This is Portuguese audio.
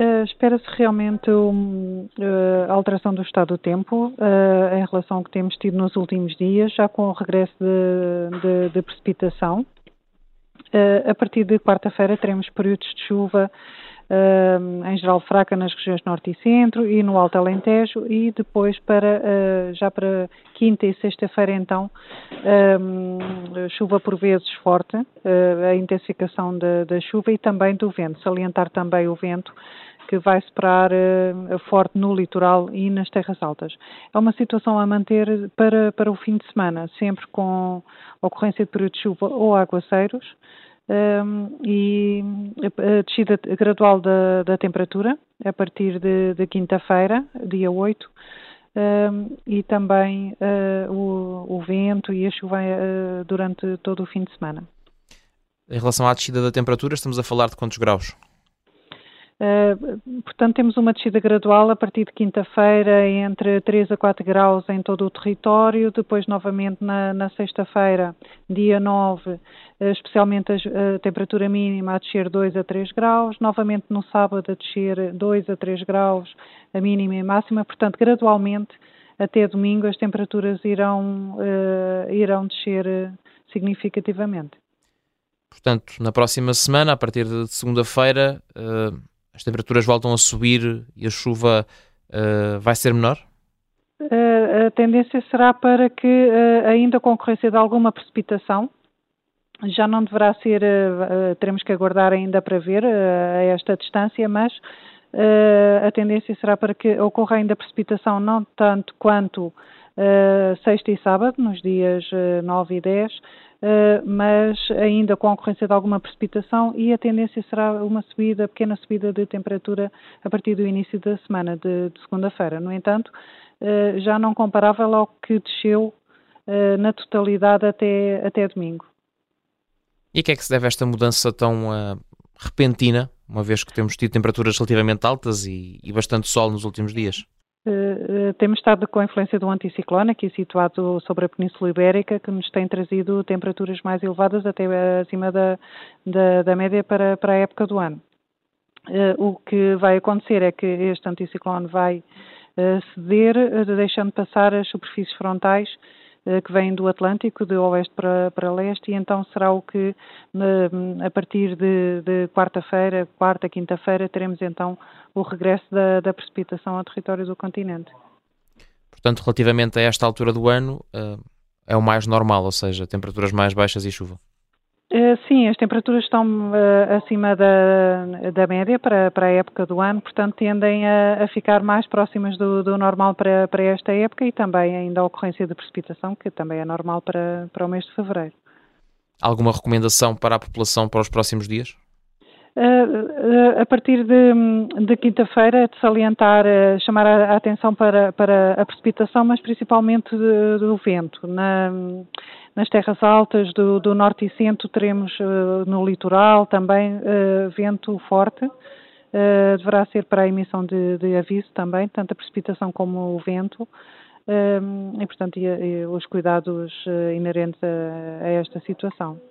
Uh, Espera-se realmente um, uh, alteração do estado do tempo uh, em relação ao que temos tido nos últimos dias, já com o regresso de, de, de precipitação. a partir de quarta-feira teremos períodos de chuva em geral fraca nas regiões norte e centro e no Alto Alentejo e depois para já para quinta e sexta-feira então chuva por vezes forte, a intensificação da, da, chuva e também do vento, salientar também o vento que vai esperar uh, forte no litoral e nas terras altas. É uma situação a manter para, para o fim de semana, sempre com ocorrência de período de chuva ou aguaceiros, um, e a descida gradual da, da temperatura a partir de, de quinta-feira, dia 8, um, e também uh, o, o, vento e a chuva uh, durante todo o fim de semana. Em relação à descida da temperatura, estamos a falar de quantos graus? Uh, portanto, temos uma descida gradual a partir de quinta-feira entre 3 a 4 graus em todo o território, depois novamente na, na sexta-feira, dia 9, uh, especialmente a, a, temperatura mínima a descer 2 a 3 graus, novamente no sábado a descer 2 a 3 graus, a mínima e a máxima, portanto, gradualmente até domingo as temperaturas irão, uh, irão descer significativamente. Portanto, na próxima semana, a partir de segunda-feira, as temperaturas voltam a subir e a chuva uh, vai ser menor? Uh, a tendência será para que, uh, ainda com ocorrência de alguma precipitação, já não deverá ser, teremos que aguardar ainda para ver a esta distância, mas a tendência será para que ocorra ainda precipitação não tanto quanto sexta e sábado, nos dias 9 e 10, Uh, mas ainda com a ocorrência de alguma precipitação e a tendência será uma subida, pequena subida de temperatura a partir do início da semana, de, de segunda-feira. No entanto, uh, já não comparável ao que desceu uh, na totalidade até, até domingo. E a que é que se deve esta mudança tão repentina, uma vez que temos tido temperaturas relativamente altas e, e bastante sol nos últimos dias? Uh, temos estado com a influência do anticiclone, aqui situado sobre a Península Ibérica, que nos tem trazido temperaturas mais elevadas, até acima da, da, da média para, para a época do ano. Uh, o que vai acontecer é que este anticiclone vai uh, ceder, deixando passar as superfícies frontais eh, que vêm do Atlântico, de oeste para, para leste, e então será o que, a partir de, de quarta-feira, quarta, quinta-feira, teremos então o regresso da, da, precipitação ao território do continente. Portanto, relativamente a esta altura do ano, eh, é o mais normal, ou seja, temperaturas mais baixas e chuva. Eh, sim, as temperaturas estão uh, acima da, da média para, para a época do ano, portanto tendem a, a ficar mais próximas do, do normal para, para esta época e também ainda a ocorrência de precipitação, que também é normal para, para o mês de fevereiro. Alguma recomendação para a população para os próximos dias? Uh, a partir de, de quinta-feira, de salientar, chamar a, atenção para, para a precipitação, mas principalmente de, do vento. Na, nas terras altas do, do norte e centro teremos uh, no litoral também uh, vento forte. Uh, deverá ser para a emissão de, de, aviso também, tanto a precipitação como o vento. e, portanto, e, e os cuidados inerentes a, a esta situação.